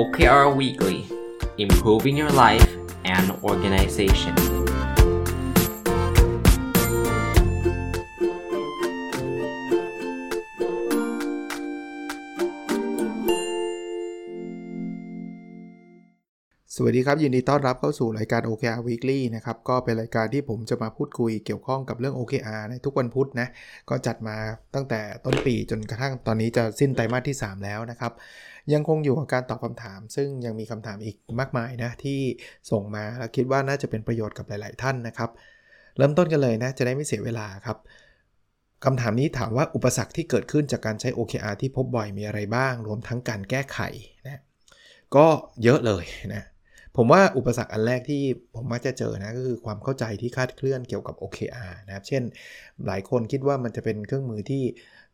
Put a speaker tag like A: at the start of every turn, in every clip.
A: OKR Weekly Improving Your Life and Organization
B: สวัสดีครับ ยินดีต้อนรับเข้าสู่รายการ OKR Weekly นะครับ ก็เป็นรายการที่ผมจะมาพูดคุยเกี่ยวข้องกับเรื่อง OKR ในทุกวันพุธนะ ก็จัดมาตั้งแต่ต้นปีจนกระทั่งตอนนี้จะสิ้นไตรมาสที่ 3 แล้วนะครับ ยังคงอยู่กับการตอบคำถาม ซึ่งยังมีคำถามอีกมากมายนะที่ส่งมาแล้วคิดว่าน่าจะเป็นประโยชน์กับหลาย ๆ ท่านนะครับ เริ่มต้นกันเลยนะจะได้ไม่เสียเวลาครับคำถามนี้ถามว่าอุปสรรคที่เกิดขึ้นจากการใช้ OKR ที่พบบ่อยมีอะไรบ้าง รวมทั้งการแก้ไขนะก็เยอะเลยนะผมว่าอุปสรรคอันแรกที่ผมมักจะเจอนะก็คือความเข้าใจที่คาดเคลื่อนเกี่ยวกับ OKR นะครับ เช่น หลายคนคิดว่ามันจะเป็นเครื่องมือที่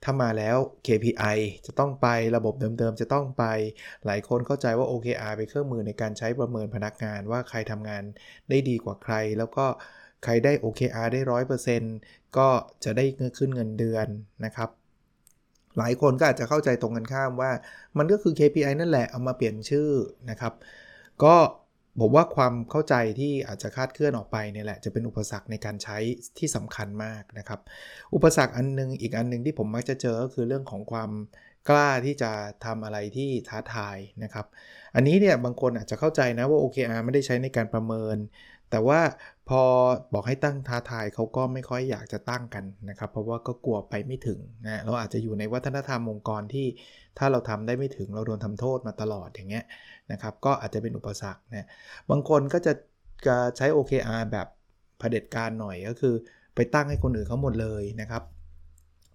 B: ถ้ามาแล้ว KPI จะต้องไประบบเดิมๆ จะต้องไป หลายคนเข้าใจว่า OKR เป็นเครื่องมือในการใช้ประเมินพนักงานว่าใครทำงานได้ดีกว่าใคร แล้วก็ใครได้ OKR ได้100%ก็จะได้เงินขึ้นเงินเดือนนะครับ หลายคนก็อาจจะเข้าใจตรงกันข้ามว่า มันก็คือ KPI นั่นแหละเอามาเปลี่ยนชื่อนะครับ ก็ ผมว่าความเข้าใจที่อาจจะคาดเคลื่อนออกไปเนี่ยแหละจะเป็นอุปสรรคในการใช้ที่สำคัญมากนะครับ อุปสรรคอันนึงอีกอันนึงที่ผมมักจะเจอก็คือเรื่องของความกล้าที่จะทำอะไรที่ท้าทายนะครับ อันนี้เนี่ยบางคนอาจจะเข้าใจนะว่า OKR ไม่ได้ใช้ในการประเมิน แต่ว่าพอบอกให้ตั้งท้าทายเขาก็ไม่ค่อยอยากจะตั้งกันนะครับ เพราะว่าก็กลัวไปไม่ถึงนะเราอาจจะอยู่ในวัฒนธรรมองค์กรที่ถ้าเราทำได้ไม่ถึงเราโดนทำโทษมาตลอดอย่างเงี้ยนะครับ ก็อาจจะเป็นอุปสรรคนะบางคนก็จะจะใช้ OKR แบบเผด็จการหน่อยก็คือ ไปตั้งให้คนอื่นเขาหมดเลยนะครับ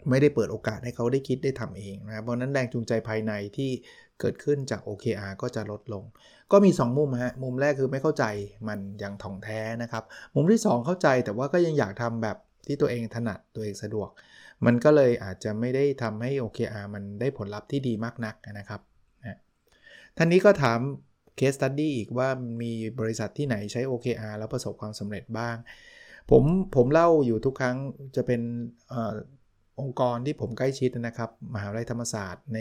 B: ไม่ได้เปิดโอกาสให้เขาได้คิดได้ทำเองนะเพราะนั้นแรงจูงใจภายในที่ เกิดขึ้นจาก OKR ก็จะลดลง ก็มี 2 มุมฮะ มุมแรกคือไม่เข้าใจมันอย่างถ่องแท้นะครับ มุมที่ 2 เข้าใจแต่ว่าก็ยังอยากทำแบบที่ตัวเองถนัดตัวเองสะดวก มันก็เลยอาจจะไม่ได้ทำให้ OKR มันได้ผลลัพธ์ที่ดีมากนักนะครับท่านนี้ก็ถาม case study อีกว่ามีบริษัทที่ไหนใช้ OKR แล้วประสบความสำเร็จบ้าง ผมผมเล่าอยู่ทุกครั้งจะเป็นองค์กรที่ผมใกล้ชิดนะครับ มหาวิทยาลัยธรรมศาสตร์ใน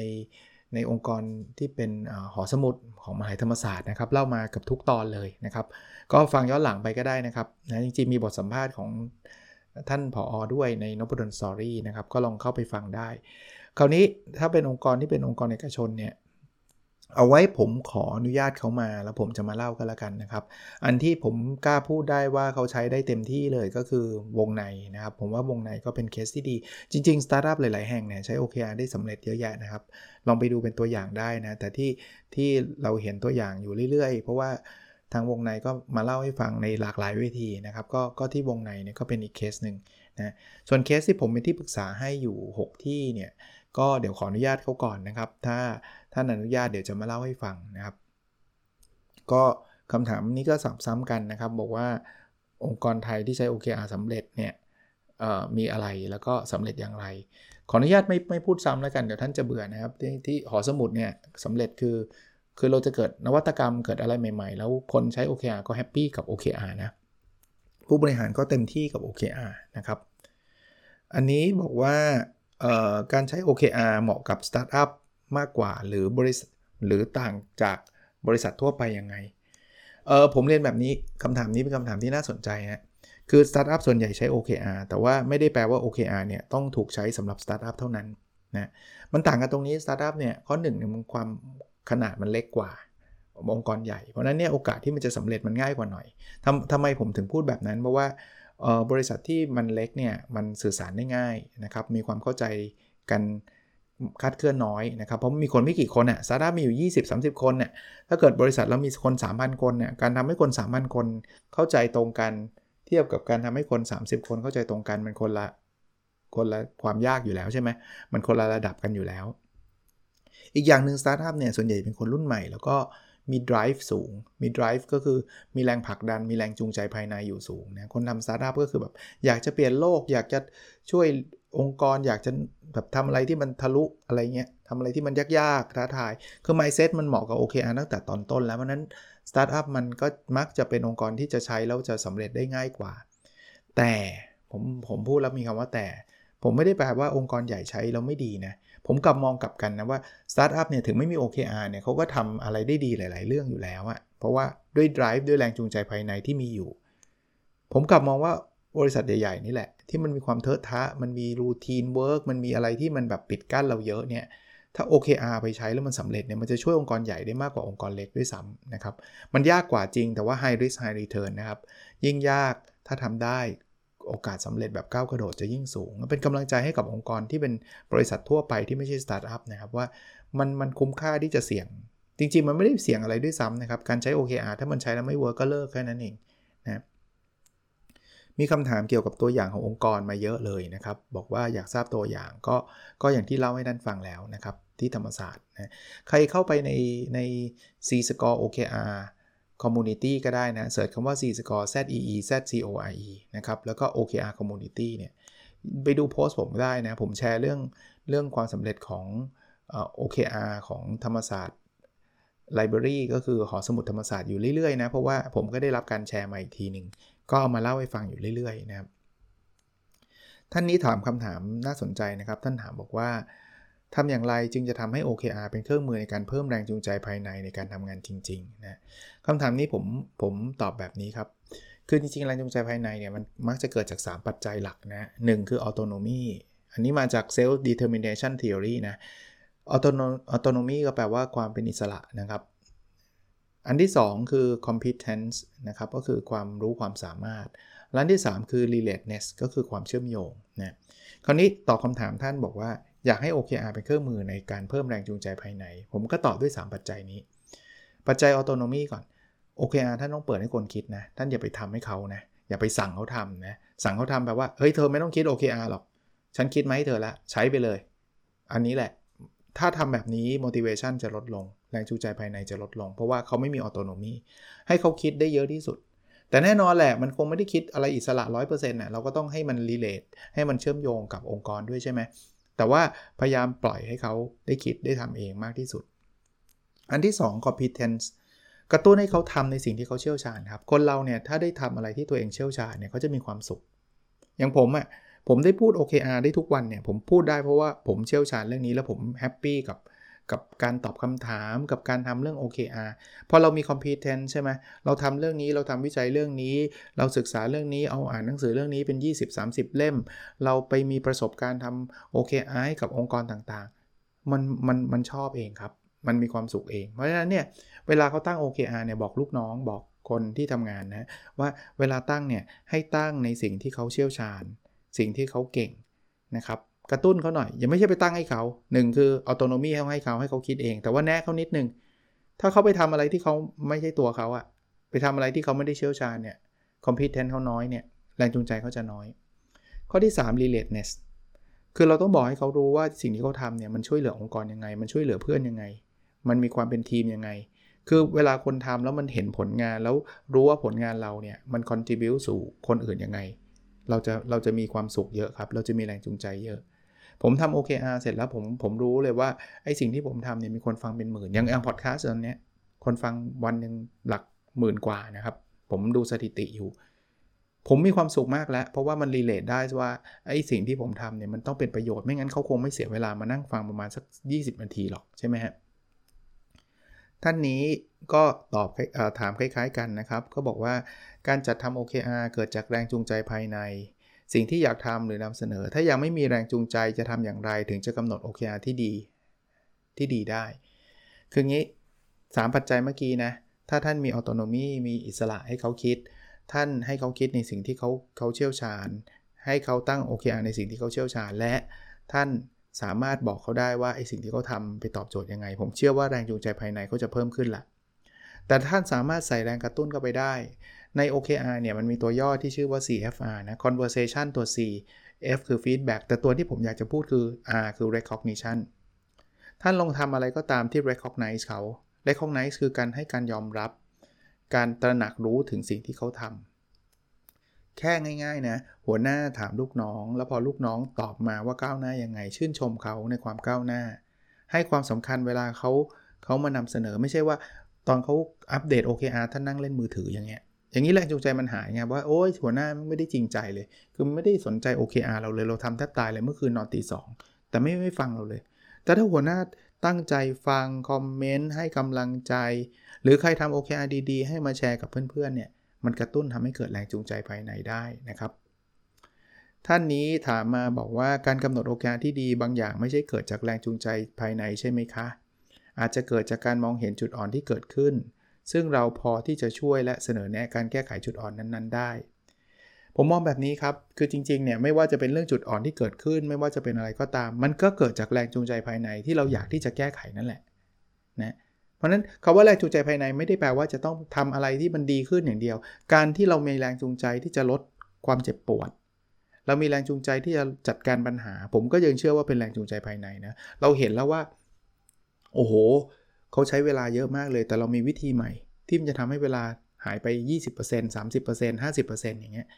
B: ในองค์กรที่เป็นหอสมุดของมหาวิทยาลัยธรรมศาสตร์นะครับเล่ามากับทุกตอนเลยนะครับ ก็ฟังย้อนหลังไปก็ได้นะครับนะจริงๆมีบทสัมภาษณ์ของท่านผอ.ด้วยในนพดล Story นะครับก็ลองเข้าไปฟังได้ คราวนี้ถ้าเป็นองค์กรที่เป็นองค์กรเอกชนเนี่ย เอาไว้ผมขออนุญาตเขามา แล้วผมจะมาเล่ากันละกันนะครับ อันที่ผมกล้าพูดได้ว่าเขาใช้ได้เต็มที่เลยก็คือวงในนะครับ ผมว่าวงในก็เป็นเคสที่ดี จริงๆสตาร์ทอัพหลายๆแห่งเนี่ยใช้ OKR ได้สำเร็จเยอะแยะนะครับ ลองไปดูเป็นตัวอย่างได้นะ แต่ที่ที่เราเห็นตัวอย่างอยู่เรื่อยๆ เพราะว่าทางวงในก็มาเล่าให้ฟังในหลากหลายเวทีนะครับก็ก็ที่วงในเนี่ยก็เป็นอีกเคสหนึ่งนะส่วนเคสที่ผมเป็นที่ปรึกษาให้อยู่ 6 ที่เนี่ยก็เดี๋ยวขออนุญาตเขาก่อนนะครับ ถ้า ท่านอนุญาตเดี๋ยวจะมาเล่าให้ฟังนะครับ ก็คำถามนี้ก็สับซ้ำกันนะครับ บอกว่าองค์กรไทยที่ใช้ OKR สำเร็จเนี่ยมีอะไรแล้วก็สำเร็จอย่างไร ขออนุญาตไม่ไม่พูดซ้ำแล้วกันเดี๋ยวท่านจะเบื่อนะครับ ที่ที่หอสมุดเนี่ยสำเร็จคือคือเราจะเกิดนวัตกรรมเกิดอะไรใหม่ ๆ แล้วคนใช้ OKR ก็แฮปปี้กับ OKR นะผู้บริหารก็เต็มที่กับ OKR นะครับ อันนี้บอกว่าการใช้ OKR เหมาะกับสตาร์ทอัพ มากกว่าหรือบริษัทหรือต่างจากบริษัททั่วไปยังไงเออผมเรียนแบบนี้คำถามนี้เป็นคำถามที่น่าสนใจฮะคือสตาร์ทอัพส่วนใหญ่ใช้ OKR แต่ว่าไม่ได้แปลว่า OKR เนี่ยต้องถูกใช้สำหรับสตาร์ทอัพเท่านั้นนะมันต่างกันตรงนี้สตาร์ทอัพเนี่ยข้อหนึ่งมันความขนาดมันเล็กกว่าองค์กรใหญ่ เพราะนั้นเนี่ยโอกาสที่มันจะสำเร็จมันง่ายกว่าหน่อยทำทำไมผมถึงพูดแบบนั้น เพราะว่าบริษัทที่มันเล็กเนี่ยมันสื่อสารได้ง่ายนะครับมีความเข้าใจกัน คาดเคลื่อนน้อยนะครับ เพราะมีคนไม่กี่คนอะสตาร์ทอัพมีอยู่ 20-30 คนเนี่ยถ้าเกิดบริษัทเรามีคน 3,000 คนเนี่ยการทำให้คน 3,000 คนเข้าใจตรงกัน เทียบกับการทำให้คน 30 คนเข้าใจตรงกันมันคนละคนละความยากอยู่แล้วใช่ไหมมันคนละระดับกันอยู่แล้ว อีกอย่างหนึ่งสตาร์ทอัพเนี่ยส่วนใหญ่เป็นคนรุ่นใหม่ แล้วก็มี drive สูง มี drive ก็คือมีแรงผลักดัน มีแรงจูงใจภายในอยู่สูงนะ คนทำสตาร์ทอัพก็คือแบบอยากจะเปลี่ยนโลก อยากจะช่วย องค์กรอยากจะแบบทำอะไรที่มันทะลุอะไรเงี้ยทำอะไรที่มันยากๆท้าทาย คือ mindset มันเหมาะกับ OKR ตั้งแต่ตอนต้นแล้ว เพราะนั้นสตาร์ทอัพมันก็มักจะเป็นองค์กรที่จะใช้แล้วจะสำเร็จได้ง่ายกว่า แต่ผมผมพูดแล้วมีคำว่าแต่ ผมไม่ได้แปลว่าองค์กรใหญ่ใช้แล้วไม่ดีนะ ผมกลับมองกลับกันนะว่าสตาร์ทอัพเนี่ยถึงไม่มี OKR เนี่ยเขาก็ทำอะไรได้ดีหลาย ๆ เรื่องอยู่แล้วอะเพราะว่าด้วย drive ด้วยแรงจูงใจภายในที่มีอยู่ ผมกลับมองว่า บริษัทใหญ่ๆนี่แหละ ที่มันมีความเทอะทะ มันมี routine work มันมีอะไรที่มันแบบปิดกั้นเราเยอะเนี่ยถ้า OKR ไปใช้แล้วมันสำเร็จเนี่ยมันจะช่วยองค์กรใหญ่ได้มากกว่าองค์กรเล็กด้วยซ้ำนะครับ มันยากกว่าจริงแต่ว่า high risk high return นะครับ ยิ่งยากถ้าทำได้โอกาสสำเร็จแบบก้าวกระโดดจะยิ่งสูง เป็นกำลังใจให้กับองค์กรที่เป็นบริษัททั่วไปที่ไม่ใช่สตาร์ทอัพนะครับว่ามันมันคุ้มค่าที่จะเสี่ยง จริง ๆ มันไม่ได้เสี่ยงอะไรด้วยซ้ำนะครับ การใช้ OKR ถ้ามันใช้แล้วไม่ work ก็เลิกแค่นั้นเอง มีคำถามเกี่ยวกับตัวอย่างขององค์กรมาเยอะเลยนะครับ บอกว่าอยากทราบตัวอย่างก็ก็อย่างที่เล่าให้ท่านฟังแล้วนะครับที่ธรรมศาสตร์นะใครเข้าไปในใน C Score OKR Community ก็ได้นะเสิร์ชคำว่า C Score Z E E Z C O R E นะครับแล้วก็ OKR Community เนี่ยไปดูโพสต์ผมได้นะผมแชร์เรื่องเรื่องความสำเร็จของ OKR ของธรรมศาสตร์ Library ก็คือหอสมุดธรรมศาสตร์อยู่เรื่อยๆนะ เพราะว่าผมก็ได้รับการแชร์มาอีกทีหนึ่ง ก็เอามาเล่าให้ฟังอยู่เรื่อยๆนะครับ ท่านนี้ถามคำถามน่าสนใจนะครับ ท่านถามบอกว่าทำอย่างไรจึงจะทำให้ OKR เป็นเครื่องมือในการเพิ่มแรงจูงใจภายในในการทำงานจริงๆนะคำถามนี้ผมผมตอบแบบนี้ครับ คือจริงๆแรงจูงใจภายในเนี่ยมันมักจะเกิดจาก 3 ปัจจัยหลักนะหคือ autonomy อันนี้มาจาก self determination theory นะ autonomy ก็แปลว่าความเป็นอิสระนะครับ อันที่ 2 คือ competence นะครับก็คือความรู้ความสามารถและอันที่ 3 คือ relatedness ก็คือความเชื่อมโยงนะคราวนี้ตอบคำถามท่านบอกว่าอยากให้ OKR เป็นเครื่องมือในการเพิ่มแรงจูงใจภายใน ผมก็ตอบด้วย 3 ปัจจัยนี้ ปัจจัย autonomy ก่อน OKR ท่านต้องเปิดให้คนคิดนะ ท่านอย่าไปทำให้เขานะ อย่าไปสั่งเขาทำนะ สั่งเขาทำแบบว่า เฮ้ย เธอไม่ต้องคิด OKR หรอก ฉันคิดมาให้เธอละ ใช้ไปเลย อันนี้แหละ ถ้าทำแบบนี้ motivation จะลดลง แรงจูงใจภายในจะลดลง เพราะว่าเขาไม่มี autonomy ให้เขาคิดได้เยอะที่สุด แต่แน่นอนแหละมันคงไม่ได้คิดอะไรอิสระ 100%นะเราก็ต้องให้มัน relate ให้มันเชื่อมโยงกับองค์กรด้วยใช่ไหมแต่ว่าพยายามปล่อยให้เขาได้คิดได้ทำเองมากที่สุด อันที่ 2 competence กระตุ้นให้เขาทำในสิ่งที่เขาเชี่ยวชาญครับ คนเราเนี่ยถ้าได้ทำอะไรที่ตัวเองเชี่ยวชาญเนี่ยเขาจะมีความสุข อย่างผมอะ่ะผมได้พูด OKR ได้ทุกวันเนี่ยผมพูดได้เพราะว่าผมเชี่ยวชาญเรื่องนี้แล้วผมแฮปปี้กับ กับการตอบคำถามกับการทำเรื่อง OKR พอเรามี competence ใช่ไหมเราทำเรื่องนี้เราทำวิจัยเรื่องนี้ เราศึกษาเรื่องนี้เอาอ่านหนังสือเรื่องนี้เป็น 20-30 เล่ม เราไปมีประสบการณ์ทำ OKR ให้กับองค์กรต่างๆ มันมันมันชอบเองครับ มันมีความสุขเอง เพราะฉะนั้นเนี่ยเวลาเขาตั้ง OKR เนี่ยบอกลูกน้องบอกคนที่ทำงานนะว่าเวลาตั้งเนี่ยให้ตั้งในสิ่งที่เขาเชี่ยวชาญ สิ่งที่เขาเก่งนะครับ กระตุ้นเขาหน่อย อย่าไม่ใช่ไปตั้งให้เขาหนึ่งคือ autonomy ให้เขาให้เขาคิดเอง แต่ว่าแนะเขานิดนึง ถ้าเขาไปทำอะไรที่เขาไม่ใช่ตัวเขาอะไปทำอะไรที่เขาไม่ได้เชี่ยวชาญเนี่ย competence เขาน้อยเนี่ยแรงจูงใจเขาจะน้อย ข้อที่ 3 relatedness คือเราต้องบอกให้เขารู้ว่าสิ่งที่เขาทำเนี่ยมันช่วยเหลือองค์กรยังไง มันช่วยเหลือเพื่อนยังไง มันมีความเป็นทีมยังไง คือเวลาคนทำแล้วมันเห็นผลงานแล้วรู้ว่าผลงานเราเนี่ยมัน contribute สู่คนอื่นยังไง เราจะเราจะมีความสุขเยอะครับ เราจะมีแรงจูงใจเยอะ ผมทำ OKR เสร็จแล้วผมผมรู้เลยว่าไอ้สิ่งที่ผมทำเนี่ยมีคนฟังเป็นหมื่นอย่างอย่างพอดแคสต์ตอนนี้คนฟังวันหนึ่งหลักหมื่นกว่านะครับ ผมดูสถิติอยู่ ผมมีความสุขมากแล้ว เพราะว่ามันรีเลทได้ว่าไอ้สิ่งที่ผมทำเนี่ยมันต้องเป็นประโยชน์ไม่งั้นเขาคงไม่เสียเวลามานั่งฟังประมาณสัก 20 นาทีหรอกใช่ไหมฮะท่านนี้ก็ตอบถามคล้ายๆกันนะครับ ก็บอกว่าการจัดทำ OKR เกิดจากแรงจูงใจภายใน สิ่งที่อยากทำหรือนำเสนอ ถ้ายังไม่มีแรงจูงใจจะทำอย่างไร ถึงจะกำหนด OKR ที่ดีที่ดีได้ คืองี้ 3 ปัจจัยเมื่อกี้นะ ถ้าท่านมีออโตโนมีมีอิสระให้เขาคิด ท่านให้เขาคิดในสิ่งที่เขาเขาเชี่ยวชาญ ให้เขาตั้ง OKR ในสิ่งที่เขาเชี่ยวชาญ และท่านสามารถบอกเขาได้ว่าไอสิ่งที่เขาทำไปตอบโจทย์ยังไง ผมเชื่อว่าแรงจูงใจภายในเขาจะเพิ่มขึ้นละ แต่ท่านสามารถใส่แรงกระตุ้นเข้าไปได้ ใน OKR เนี่ยมันมีตัวย่อที่ชื่อว่า CFR นะ conversation ตัว C F คือ feedback แต่ตัวที่ผมอยากจะพูดคือ R คือ recognition ท่านลองทำอะไรก็ตามที่ recognize เขา recognize คือการให้การยอมรับ การตระหนักรู้ถึงสิ่งที่เขาทำ แค่ง่ายๆนะ หัวหน้าถามลูกน้อง แล้วพอลูกน้องตอบมาว่าก้าวหน้ายังไง ชื่นชมเขาในความก้าวหน้า ให้ความสำคัญเวลาเขาเขามานำเสนอไม่ใช่ว่า ตอนเขาอัปเดต OKR ท่านนั่งเล่นมือถืออย่างเงี้ย อย่างนี้แรงจูงใจมันหายไงว่าโอ้ยหัวหน้าไม่ได้จริงใจเลย คือไม่ได้สนใจ OKR เราเลยเราทำแทบตายเลยเมื่อคืนนอนตีสองแต่ไม่ไม่ฟังเราเลย แต่ถ้าหัวหน้าตั้งใจฟังคอมเมนต์ให้กำลังใจ หรือใครทำ OKR ดีๆ ให้มาแชร์กับเพื่อนๆเนี่ยมันกระตุ้นทำให้เกิดแรงจูงใจภายในได้นะครับท่านนี้ถามมาบอกว่าการกำหนด OKR ที่ดีบางอย่างไม่ใช่เกิดจากแรงจูงใจภายในใช่ไหมคะ อาจจะเกิดจากการมองเห็นจุดอ่อนที่เกิดขึ้น ซึ่งเราพอที่จะช่วยและเสนอแนะการแก้ไขจุดอ่อนนั้นๆ ได้ ผมมองแบบนี้ครับ คือจริงๆเนี่ยไม่ว่าจะเป็นเรื่องจุดอ่อนที่เกิดขึ้น ไม่ว่าจะเป็นอะไรก็ตาม มันก็เกิดจากแรงจูงใจภายในที่เราอยากที่จะแก้ไขนั่นแหละนะเพราะนั้นคาว่าแรงจูงใจภายในไม่ได้แปลว่าจะต้องทำอะไรที่มันดีขึ้นอย่างเดียว การที่เรามีแรงจูงใจที่จะลดความเจ็บปวด เรามีแรงจูงใจที่จะจัดการปัญหา ผมก็ยังเชื่อว่าเป็นแรงจูงใจภายในนะ เราเห็นแล้วว่า โอ้โห เขาใช้เวลาเยอะมากเลย แต่เรามีวิธีใหม่ ที่มันจะทำให้เวลาหายไป 20% 30% 50%อย่างเงี้ย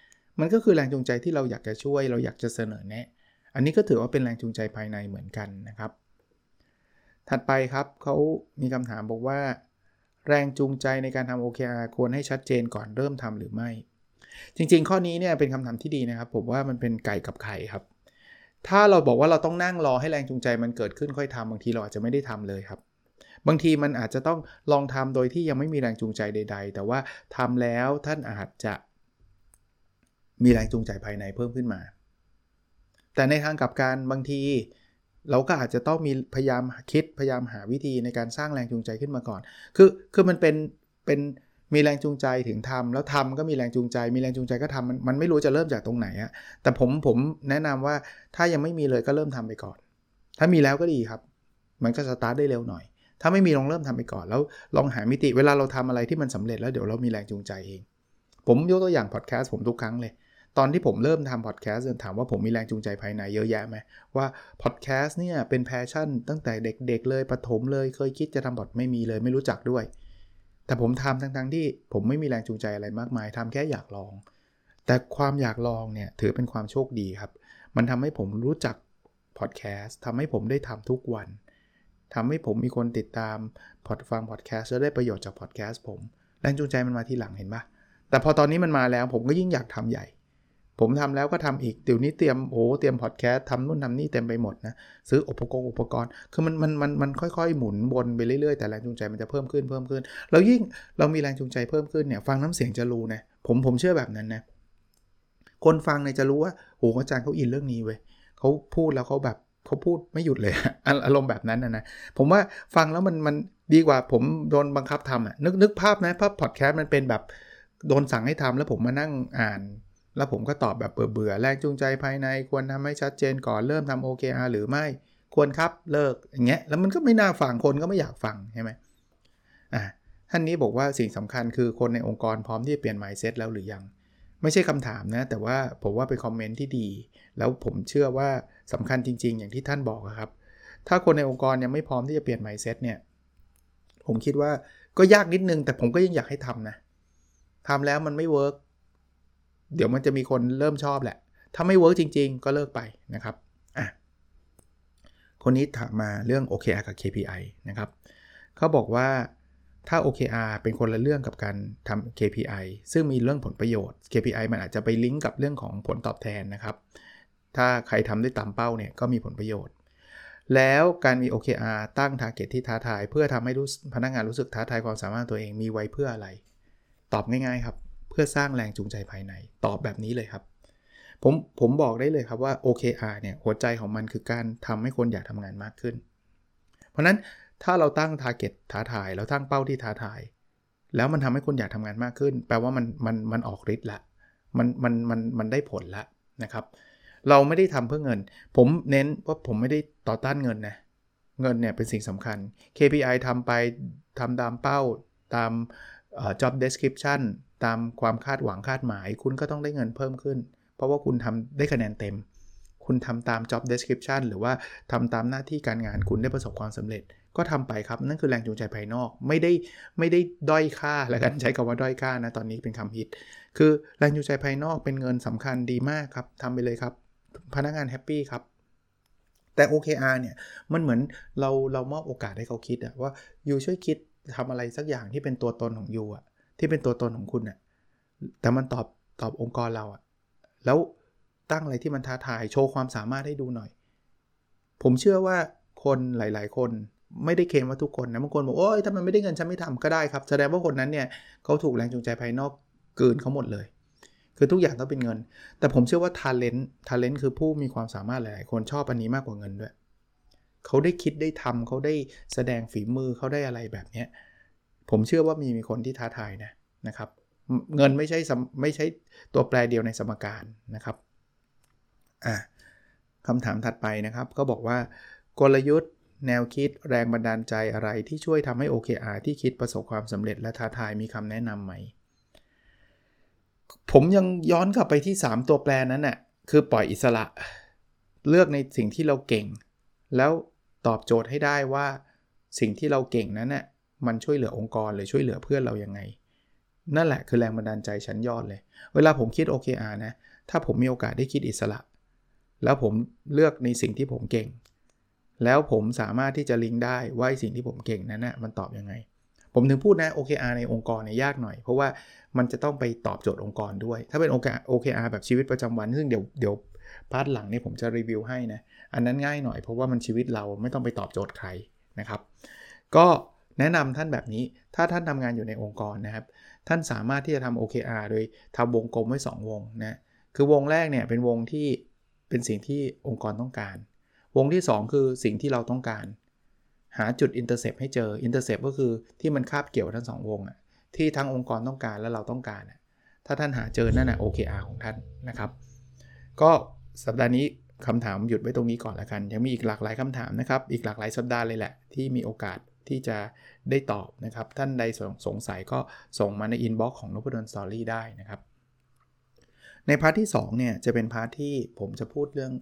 B: มันก็คือแรงจูงใจที่เราอยากจะช่วย เราอยากจะเสนอแนะ อันนี้ก็ถือว่าเป็นแรงจูงใจภายในเหมือนกันนะครับ ถัดไปครับเขามีคำถามบอกว่า แรงจูงใจในการทำ OKR ควรให้ชัดเจนก่อนเริ่มทำหรือไม่ จริงๆ ข้อนี้เนี่ยเป็นคำถามที่ดีนะครับ ผมว่ามันเป็นไก่กับไข่ครับ ถ้าเราบอกว่าเราต้องนั่งรอให้แรงจูงใจมันเกิดขึ้นค่อยทำบางทีเราอาจจะไม่ได้ทำเลยครับ บางทีมันอาจจะต้องลองทำโดยที่ยังไม่มีแรงจูงใจใด ๆ แต่ว่าทำแล้วท่านอาจจะ มีแรงจูงใจภายในเพิ่มขึ้นมา แต่ในทางกลับกันบางที เราก็อาจจะต้องมีพยายามคิดพยายามหาวิธีในการสร้างแรงจูงใจขึ้นมาก่อน คือคือมันเป็นเป็น มีแรงจูงใจถึงทำแล้วทำก็มีแรงจูงใจ มีแรงจูงใจก็ทำมันมันไม่รู้จะเริ่มจากตรงไหนอะแต่ผมผมแนะนำว่าถ้ายังไม่มีเลยก็เริ่มทำไปก่อน ถ้ามีแล้วก็ดีครับ มันก็สตาร์ทได้เร็วหน่อย ถ้าไม่มีลองเริ่มทำไปก่อน แล้วลองหามิติเวลาเราทำอะไรที่มันสำเร็จแล้วเดี๋ยวเรามีแรงจูงใจเอง ผมยกตัวอย่างพอดแคสต์ผมทุกครั้งเลยตอนที่ผมเริ่มทำพอดแคสต์ถามว่าผมมีแรงจูงใจภายในเยอะแยะไหมว่าพอดแคสต์เนี่ยเป็น passion ตั้งแต่เด็กๆเลยปฐมเลยเคยคิดจะทำพอดไม่มีเลยไม่รู้จักด้วย แต่ผมทำทั้งๆที่ผมไม่มีแรงจูงใจอะไรมากมายทำแค่อยากลอง แต่ความอยากลองเนี่ยถือเป็นความโชคดีครับ มันทำให้ผมรู้จักพอดแคสต์ทำให้ผมได้ทำทุกวันทำให้ผมมีคนติดตามพอดฟังพอดแคสต์และได้ประโยชน์จากพอดแคสต์ผมแรงจูงใจมันมาทีหลังเห็นปะแต่พอตอนนี้มันมาแล้วผมก็ยิ่งอยากทำใหญ่ ผมทำแล้วก็ทำอีกเดี๋ยวนี้เตรียมโอ้เตรียมพอดแคสต์ทำนู่นทำนี่เต็มไปหมดนะซื้ออุปกรณ์อุปกรณ์คือมันมันมันมันค่อยๆ หมุนวนไปเรื่อยๆแต่แรงจูงใจมันจะเพิ่มขึ้นเพิ่มขึ้น แล้วยิ่งเรามีแรงจูงใจเพิ่มขึ้นเนี่ยฟังน้ำเสียงจะรู้นะผมผมเชื่อแบบนั้นนะคนฟังเนี่ยจะรู้ว่าโอ้อาจารย์เขาอินเรื่องนี้เว้ยเขาพูดแล้วเขาแบบเขาพูดไม่หยุดเลยอารมณ์แบบนั้นนะนะผมว่าฟังแล้วมันมันดีกว่าผมโดนบังคับทำอะนึกนึกภาพนะภาพพอดแคสต์มันเป็นแบบโดนสั่งให้ทำแล้วผมมานั่งอ่าน แล้วผมก็ตอบแบบเบื่อๆแรงจูงใจภายในควรทำให้ชัดเจนก่อนเริ่มทำ OKR หรือไม่ควรครับเลิกอย่างเงี้ยแล้วมันก็ไม่น่าฟังคนก็ไม่อยากฟังใช่ไหมอ่าท่านนี้บอกว่าสิ่งสำคัญคือคนในองค์กรพร้อมที่จะเปลี่ยน mindset แล้วหรือยัง ไม่ใช่คำถามนะ แต่ว่าผมว่าเป็นคอมเมนต์ที่ดี แล้วผมเชื่อว่าสำคัญจริง ๆ อย่างที่ท่านบอกครับ ถ้าคนในองค์กรยังไม่พร้อมที่จะเปลี่ยน mindset เนี่ยผมคิดว่าก็ยากนิดนึง แต่ผมก็ยังอยากให้ทำนะทำแล้วมันไม่ work เดี๋ยวมันจะมีคนเริ่มชอบแหละ ถ้าไม่ work จริง ๆ ก็เลิกไปนะครับอะคนนี้ถามมาเรื่อง OKR กับ KPI นะครับเขาบอกว่าถ้า OKR เป็นคนละเรื่องกับการทำ KPI ซึ่งมีเรื่องผลประโยชน์ KPI มันอาจจะไปลิงก์กับเรื่องของผลตอบแทนนะครับ ถ้าใครทำได้ตามเป้าเนี่ยก็มีผลประโยชน์ แล้วการมี OKR ตั้ง target ที่ท้าทาย เพื่อทำให้พนักงานรู้สึกท้าทายความสามารถตัวเองมีไว้เพื่ออะไร ตอบง่ายๆครับ พื่อสร้างแรงจูงใจภายใน ตอบแบบนี้เลยครับ ผมผมบอกได้เลยครับว่า OKR เนี่ยหัวใจของมันคือการทำให้คนอยากทำงานมากขึ้น เพราะนั้นถ้าเราตั้ง target ท้าทายแล้วตั้งเป้าที่ท้าทาย แล้วมันทำให้คนอยากทำงานมากขึ้น แปลว่ามันมันมันออกฤทธิ์ละมันมันมันมันได้ผลละนะครับ เราไม่ได้ทำเพื่อเงิน ผมเน้นว่าผมไม่ได้ต่อต้านเงินนะเงินเนี่ยเป็นสิ่งสำคัญ KPI ทำไปทำตามเป้าตาม job description ตามความคาดหวังคาดหมาย คุณก็ต้องได้เงินเพิ่มขึ้น เพราะว่าคุณทำได้คะแนนเต็ม คุณทำตาม job description หรือว่าทำตามหน้าที่การงานคุณได้ประสบความสำเร็จ ก็ทำไปครับ นั่นคือแรงจูงใจภายนอก ไม่ได้ไม่ได้ด้อยค่าแล้วกันใช้คำว่าด้อยค่านะตอนนี้เป็นคำฮิต คือแรงจูงใจภายนอกเป็นเงินสำคัญดีมากครับทำไปเลยครับ พนักงานแฮปปี้ครับแต่ OKR เนี่ยมันเหมือนเราเรามอบโอกาสให้เขาคิดอะว่ายูช่วยคิดทำอะไรสักอย่างที่เป็นตัวตนของยูอะ ที่เป็นตัวตนของคุณอะแต่มันตอบตอบองค์กรเราอะแล้วตั้งอะไรที่มันท้าทายโชว์ความสามารถให้ดูหน่อย ผมเชื่อว่าคนหลาย ๆ คนไม่ได้เคลมว่าทุกคนนะบางคนบอกโอ้ยถ้ามันไม่ได้เงินฉันไม่ทำก็ได้ครับ แสดงว่าคนนั้นเนี่ยเขาถูกแรงจูงใจภายนอกเกินเขาหมดเลย คือทุกอย่างต้องเป็นเงิน แต่ผมเชื่อว่าทาเลนต์ทาเลนต์คือผู้มีความสามารถหลาย ๆ คนชอบอันนี้มากกว่าเงินด้วย เขาได้คิดได้ทำเขาได้แสดงฝีมือเขาได้อะไรแบบนี้ ผมเชื่อว่ามีมีคนที่ท้าทายนะนะครับ เงินไม่ใช่ไม่ใช่ตัวแปรเดียวในสมการนะครับอะคำถามถัดไปนะครับก็บอกว่ากลยุทธ์แนวคิดแรงบันดาลใจอะไรที่ช่วยทำให้ OKR ที่คิดประสบความสำเร็จและท้าทายมีคำแนะนำไหม ผมยังย้อนกลับไปที่ 3 ตัวแปรนั้นน่ะคือปล่อยอิสระ เลือกในสิ่งที่เราเก่ง แล้วตอบโจทย์ให้ได้ว่าสิ่งที่เราเก่งนั้นน่ะ มันช่วยเหลือองค์กรหรือช่วยเหลือเพื่อนเรายังไง นั่นแหละคือแรงบันดาลใจชั้นยอดเลย เวลาผมคิด OKR นะ ถ้าผมมีโอกาสได้คิดอิสระ แล้วผมเลือกในสิ่งที่ผมเก่ง แล้วผมสามารถที่จะลิงก์ได้ว่าสิ่งที่ผมเก่งนั้นนะมันตอบยังไง ผมถึงพูดนะ OKR ในองค์กรเนี่ยยากหน่อย เพราะว่ามันจะต้องไปตอบโจทย์องค์กรด้วย ถ้าเป็น OKR แบบชีวิตประจำวัน ซึ่งเดี๋ยวเดี๋ยวพาร์ทหลังนี่ผมจะรีวิวให้นะ อันนั้นง่ายหน่อยเพราะว่ามันชีวิตเราไม่ต้องไปตอบโจทย์ใครนะครับ ก็ แนะนำท่านแบบนี้ถ้าท่านทำงานอยู่ในองค์กรนะครับ ท่านสามารถที่จะทำ OKR โดยทำวงกลมไว้ 2 วงนะคือวงแรกเนี่ยเป็นวงที่เป็นสิ่งที่องค์กรต้องการ วงที่ 2 คือสิ่งที่เราต้องการ หาจุด intersect ให้เจอ intersect ก็คือที่มันคาบเกี่ยวทั้ง 2 วงอะที่ทั้งองค์กรต้องการและเราต้องการ ถ้าท่านหาเจอนั่นแหละ OKR ของท่านนะครับ ก็สัปดาห์นี้คำถามหยุดไว้ตรงนี้ก่อนละกัน ยังมีอีกหลากหลายคำถามนะครับ อีกหลากหลายสัปดาห์เลยแหละ ที่มีโอกาส ที่จะได้ตอบนะครับ ท่านใดสงสัยก็ส่งมาใน inbox ของนพดล Story ได้นะครับ ใน part ที่2เนี่ยจะเป็น part ที่ผมจะพูดเรื่อง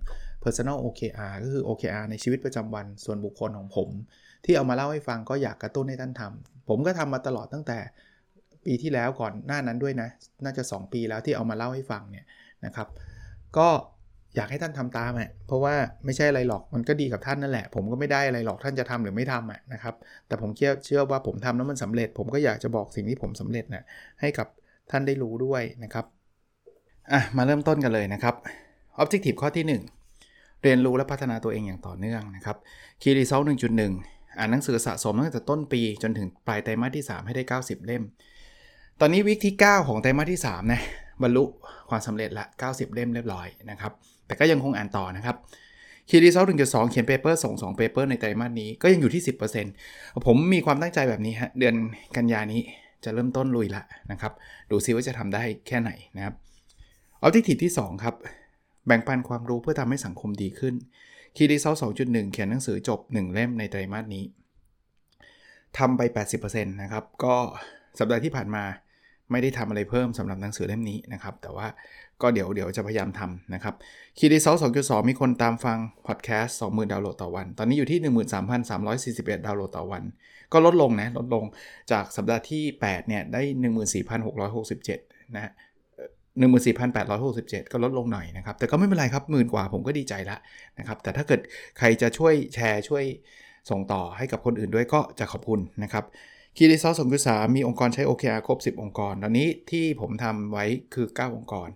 B: personal OKR ก็คือ OKR ในชีวิตประจำวันส่วนบุคคลของผม ที่เอามาเล่าให้ฟังก็อยากกระตุ้นให้ท่านทำผมก็ทำมาตลอดตั้งแต่ปีที่แล้วก่อนหน้านั้นด้วยนะ น่าจะ 2 ปีแล้วที่เอามาเล่าให้ฟังเนี่ยนะครับ ก็ อยากให้ท่านทำตามอะเพราะว่าไม่ใช่อะไรหรอกมันก็ดีกับท่านนั่นแหละ ผมก็ไม่ได้อะไรหรอกท่านจะทำหรือไม่ทำอะนะครับแต่ผมเชื่อว่าผมทำแล้วมันสำเร็จ ผมก็อยากจะบอกสิ่งที่ผมสำเร็จนะ่ะให้กับท่านได้รู้ด้วยนะครับอะมาเริ่มต้นกันเลยนะครับ Objective ข้อที่ 1 เรียนรู้และพัฒนาตัวเองอย่างต่อเนื่องนะครับ Key Result 1.1 อ่านหนังสือสะสมตั้งแต่ต้นปีจนถึงปลายไตรมาสที่ 3 ให้ได้ 90 เล่ม ตอนนี้ week ที่ 9 ของไตรมาสที่3นะ บรรลุความสำเร็จละ 90 เล่มเรียบร้อยนะครับ แต่ก็ยังคงอ่านต่อนะครับ key result หนึ่งจุดสองเขียน paper ส่ง2 paper ในไตรมาสนี้ก็ยังอยู่ที่ 10%ผมมีความตั้งใจแบบนี้ฮะ เดือนกันยานี้จะเริ่มต้นลุยละนะครับ ดูซิว่าจะทำได้แค่ไหนนะครับ objective ที่ 2 ครับ แบ่งปันความรู้เพื่อทำให้สังคมดีขึ้น key result 2.1เขียนหนังสือจบ 1 เล่มในไตรมาสนี้ทำไป 80%นะครับ ก็สัปดาห์ที่ผ่านมา ไม่ได้ทำอะไรเพิ่มสำหรับหนังสือเล่มนี้นะครับ แต่ว่าก็เดี๋ยวเดี๋ยวจะพยายามทำนะครับคีรีเซล2.2มีคนตามฟังพอดแคสต์20,000ดาวน์โหลดต่อวัน ตอนนี้อยู่ที่ 13,341 ดาวน์โหลดต่อวัน ก็ลดลงนะ ลดลงจากสัปดาห์ที่ 8 เนี่ย ได้ 14,667 นะ14,867 ก็ลดลงหน่อยนะครับ แต่ก็ไม่เป็นไรครับหมื่นกว่าผมก็ดีใจละนะครับ แต่ถ้าเกิดใครจะช่วยแชร์ช่วยส่งต่อให้กับคนอื่นด้วยก็จะขอบคุณนะครับ คีรีซอสสมกุสามีองค์กรใช้ OKR ครบ 10 องค์กร ตอนนี้ที่ผมทำไว้คือ 9 องค์กร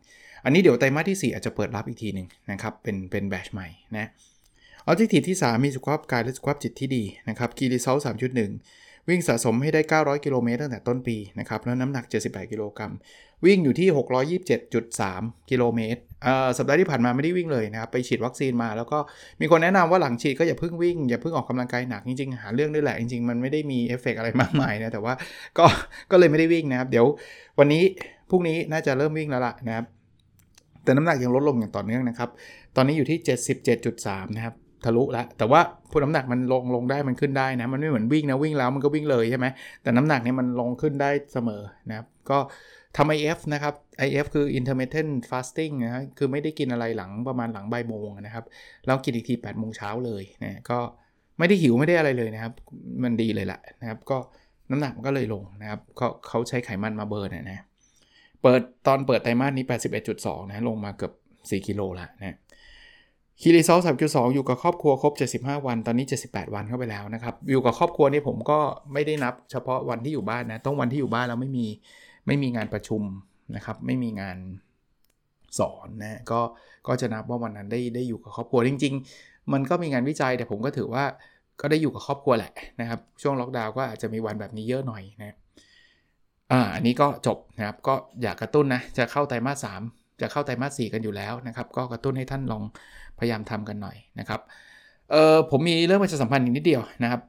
B: อันนี้เดี๋ยวไตรมาสที่ 4 อาจจะเปิดรับอีกทีหนึ่งนะครับ เป็นเป็นแบชใหม่นะออบเจกตีที่ 3 มีสุขภาพกายและสุขภาพจิตที่ดีนะครับคีรีซอสสามจุดหนึ่ง วิ่งสะสมให้ได้ 900 กิโลเมตรตั้งแต่ต้นปีนะครับแล้วน้ำหนัก 78 กิโลกรัมวิ่งอยู่ที่ 627.3 กิโลเมตรสัปดาห์ที่ผ่านมาไม่ได้วิ่งเลยนะครับไปฉีดวัคซีนมา แล้วก็มีคนแนะนำว่าหลังฉีดก็อย่าเพิ่งวิ่งอย่าเพิ่งออกกำลังกายหนักจริงๆ หาเรื่องด้วยแหละจริงๆ มันไม่ได้มีเอฟเฟกอะไรมากมายนะแต่ว่าก็ก็เลยไม่ได้วิ่งนะครับ เดี๋ยววันนี้พรุ่งนี้น่าจะเริ่มวิ่งแล้วล่ะนะครับแต่น้ำหนักยังลดลงอย่างต่อเนื่องนะครับ ตอนนี้อยู่ที่ 77.3 นะครับ ทะลุแล้วแต่ว่าพวกน้ำหนักมันลงลงได้มันขึ้นได้นะ มันไม่เหมือนวิ่งนะวิ่งแล้วมันก็วิ่งเลยใช่ไหมแต่น้ำหนักเนี่ยมันลงขึ้นได้เสมอนะครับ ก็ทำ IF นะครับ IF คือ intermittent fasting นะฮะคือไม่ได้กินอะไรหลังประมาณหลังบ่ายโมงนะครับ แล้วกินอีกที8ปดโมงเช้าเลยนะก็ไม่ได้หิวไม่ได้อะไรเลยนะครับ มันดีเลยแหละนะครับ ก็น้ำหนักมันก็เลยลงนะครับเขาเขาใช้ไขมันมาเบิร์นนะเปิดตอนเปิดไตรมาสนี้ 81.2 นะลงมาเกือบ 4 กิโลละนะ คีรีซอลสามจุดสองอยู่กับครอบครัวครบ 75 วัน ตอนนี้ 78 วันเข้าไปแล้วนะครับ อยู่กับครอบครัวนี่ผมก็ไม่ได้นับเฉพาะวันที่อยู่บ้านนะ ต้องวันที่อยู่บ้านแล้วไม่มีไม่มีงานประชุมนะครับ ไม่มีงานสอนนะ ก็ก็จะนับว่าวันนั้นได้ได้อยู่กับครอบครัวจริง ๆ มันก็มีงานวิจัยแต่ผมก็ถือว่าก็ได้อยู่กับครอบครัวแหละนะครับ ช่วงล็อกดาวน์ก็อาจจะมีวันแบบนี้เยอะหน่อยนะอ่าอันนี้ก็จบนะครับ ก็อยากกระตุ้นนะ จะเข้าไตรมาสสาม จะเข้าไตรมาสสี่กันอยู่แล้วนะครับ ก็กระตุ้นให้ท่านลองพยายามทำกันหน่อยนะครับเออผมมีเรื่องประชาสัมพันธ์อีกนิดเดียวนะครับ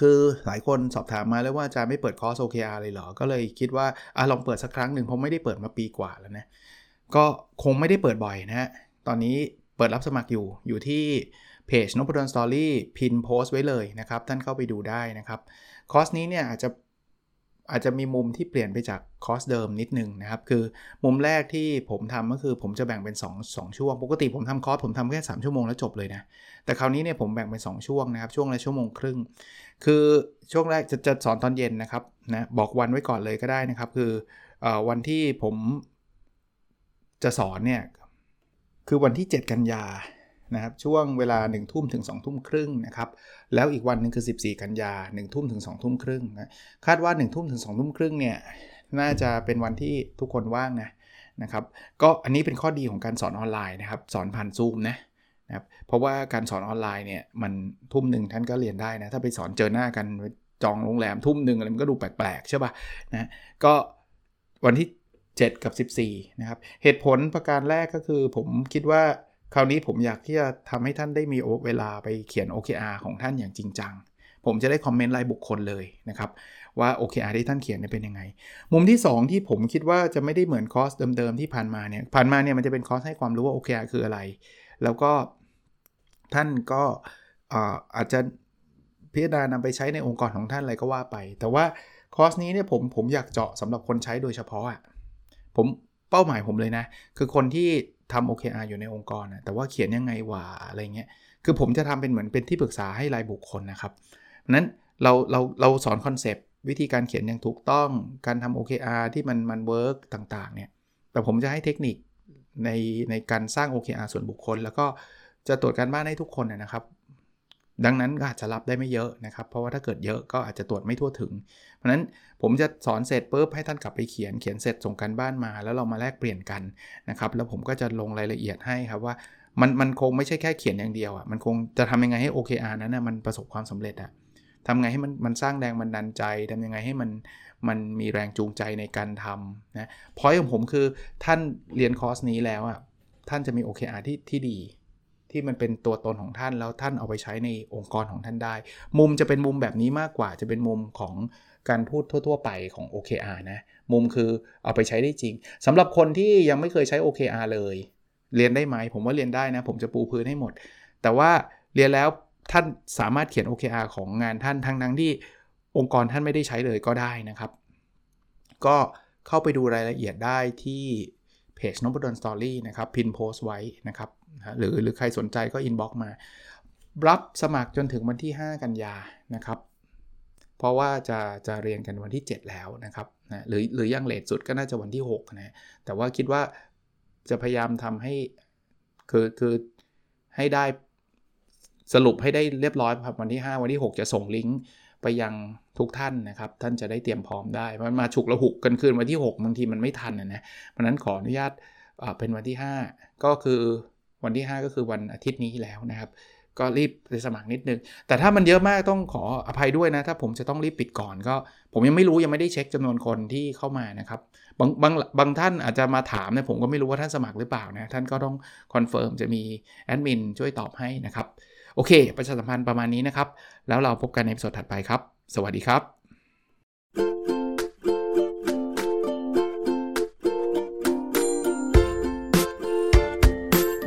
B: คือหลายคนสอบถามมาแล้วว่าจะไม่เปิดคอร์ส OKR เลยเหรอ ก็เลยคิดว่าอะลองเปิดสักครั้งหนึ่งเพราะไม่ได้เปิดมาปีกว่าแล้วนะ ก็คงไม่ได้เปิดบ่อยนะฮะ ตอนนี้เปิดรับสมัครอยู่ อยู่ที่เพจ Nopadol's Story pin post ไว้เลยนะครับ ท่านเข้าไปดูได้นะครับ คอร์สนี้เนี่ยอาจจะ อาจจะมีมุมที่เปลี่ยนไปจากคอร์สเดิมนิดนึงนะครับ คือมุมแรกที่ผมทำก็คือผมจะแบ่งเป็น 2 2 ช่วง ปกติผมทำคอร์สผมทำแค่ 3 ชั่วโมงแล้วจบเลยนะ แต่คราวนี้เนี่ยผมแบ่งเป็น 2 ช่วงนะครับ ช่วงละชั่วโมงครึ่ง คือช่วงแรกจะจะสอนตอนเย็นนะครับนะบอกวันไว้ก่อนเลยก็ได้นะครับ คืออวันที่ผมจะสอนเนี่ยคือวันที่ 7 กันยา นะครับช่วงเวลา 1 ทุ่มถึง 2 ทุ่มครึ่งนะครับแล้วอีกวันหนึ่งคือ 14 กันยา 1 ทุ่มถึง 2 ทุ่มครึ่งนะคาดว่า 1 ทุ่มถึง 2 ทุ่มครึ่งเนี่ยน่าจะเป็นวันที่ทุกคนว่างนะนะครับก็อันนี้เป็นข้อดีของการสอนออนไลน์นะครับสอนผ่านซูมนะนะครับเพราะว่าการสอนออนไลน์เนี่ยมันทุ่มหนึ่งท่านก็เรียนได้นะถ้าไปสอนเจอหน้ากันจองโรงแรมทุ่มหนึ่งอะไรมันก็ดูแปลกๆใช่ป่ะนะก็วันที่ 7 กับ 14นะครับเหตุผลประการแรกก็คือผมคิดว่า คราวนี้ผมอยากที่จะทำให้ท่านได้มีเวลาไปเขียน OKR ของท่านอย่างจริงจัง ผมจะได้คอมเมนต์รายบุคคลเลยนะครับว่า OKR ที่ท่านเขียนเป็นยังไง มุมที่ 2 ที่ผมคิดว่าจะไม่ได้เหมือนคอร์สเดิมๆที่ผ่านมาเนี่ยผ่านมาเนี่ยมันจะเป็นคอร์สให้ความรู้ว่า OKR คืออะไร แล้วก็ท่านก็อาจจะพิจารณานำไปใช้ในองค์กรของท่านอะไรก็ว่าไป แต่ว่าคอร์สนี้เนี่ยผมผมอยากเจาะสำหรับคนใช้โดยเฉพาะอะผมเป้าหมายผมเลยนะ คือคนที่ ทำ OKR อยู่ในองค์กรนะแต่ว่าเขียนยังไงวะอะไรเงี้ยคือผมจะทำเป็นเหมือนเป็นที่ปรึกษาให้รายบุคคลนะครับนั้นเราเราเราสอน concept วิธีการเขียนอย่างถูกต้องการทำ OKR ที่มันมัน work ต่างๆเนี่ยแต่ผมจะให้เทคนิคในในการสร้าง OKR ส่วนบุคคล แล้วก็จะตรวจการบ้านให้ทุกคนนะครับ ดังนั้นก็อาจจะรับได้ไม่เยอะนะครับ เพราะว่าถ้าเกิดเยอะก็อาจจะตรวจไม่ทั่วถึง เพราะนั้นผมจะสอนเสร็จปุ๊บให้ท่านกลับไปเขียนเขียนเสร็จส่งการบ้านมา แล้วเรามาแลกเปลี่ยนกันนะครับแล้วผมก็จะลงรายละเอียดให้ครับว่ามันมันคงไม่ใช่แค่เขียนอย่างเดียวอะมันคงจะทำยังไงให้ OKR นั้นนะมันประสบความสำเร็จอะทำไงให้มันมันสร้างแรงบันดาลใจทำยังไงให้มันมันมีแรงจูงใจในการทำนะพอยของผมคือท่านเรียนคอร์สนี้แล้วอะท่านจะมี OKR ที่ที่ดี ที่มันเป็นตัวตนของท่านแล้วท่านเอาไปใช้ในองค์กรของท่านได้ มุมจะเป็นมุมแบบนี้มากกว่าจะเป็นมุมของการพูดทั่ว ๆ ไปของ OKR นะ มุมคือเอาไปใช้ได้จริงสำหรับคนที่ยังไม่เคยใช้ OKR เลย เรียนได้ไหม ผมว่าเรียนได้นะ ผมจะปูพื้นให้หมด แต่ว่าเรียนแล้วท่านสามารถเขียน OKR ของงานท่านทั้งนั้นที่องค์กรท่านไม่ได้ใช้เลยก็ได้นะครับ ก็เข้าไปดูรายละเอียดได้ที่เพจ Nopadol's Story นะครับ pin post ไว้นะครับ หรือหรือใครสนใจก็ inbox มา รับสมัครจนถึงวันที่ 5 กันยานะครับ เพราะว่าจะจะเรียนกันวันที่ 7 แล้วนะครับนะหรือหรือยังเลทสุดก็น่าจะวันที่6นะแต่ว่าคิดว่าจะพยายามทำให้คือคือให้ได้สรุปให้ได้เรียบร้อยครับวันที่ 5 วันที่ 6 จะส่งลิงก์ไปยังทุกท่านนะครับ ท่านจะได้เตรียมพร้อมได้มันมาฉุกระหุกกันคืนวันที่ 6 บางทีมันไม่ทันนะนะเพราะนั้นขออนุญาตเป็นวันที่ 5 ก็คือ วันที่ 5 ก็คือวันอาทิตย์นี้แล้วนะครับ ก็รีบไปสมัครนิดนึง แต่ถ้ามันเยอะมากต้องขออภัยด้วยนะ ถ้าผมจะต้องรีบปิดก่อนก็ ผมยังไม่รู้ยังไม่ได้เช็คจำนวนคนที่เข้ามานะครับ บางบางบางท่านอาจจะมาถามเนี่ยผมก็ไม่รู้ว่าท่านสมัครหรือเปล่านะ ท่านก็ต้อง confirm จะมีแอดมินช่วยตอบให้นะครับ โอเค ประชาสัมพันธ์ประมาณนี้นะครับ แล้วเราพบกันในสดถัดไปครับ สวัสดีครับ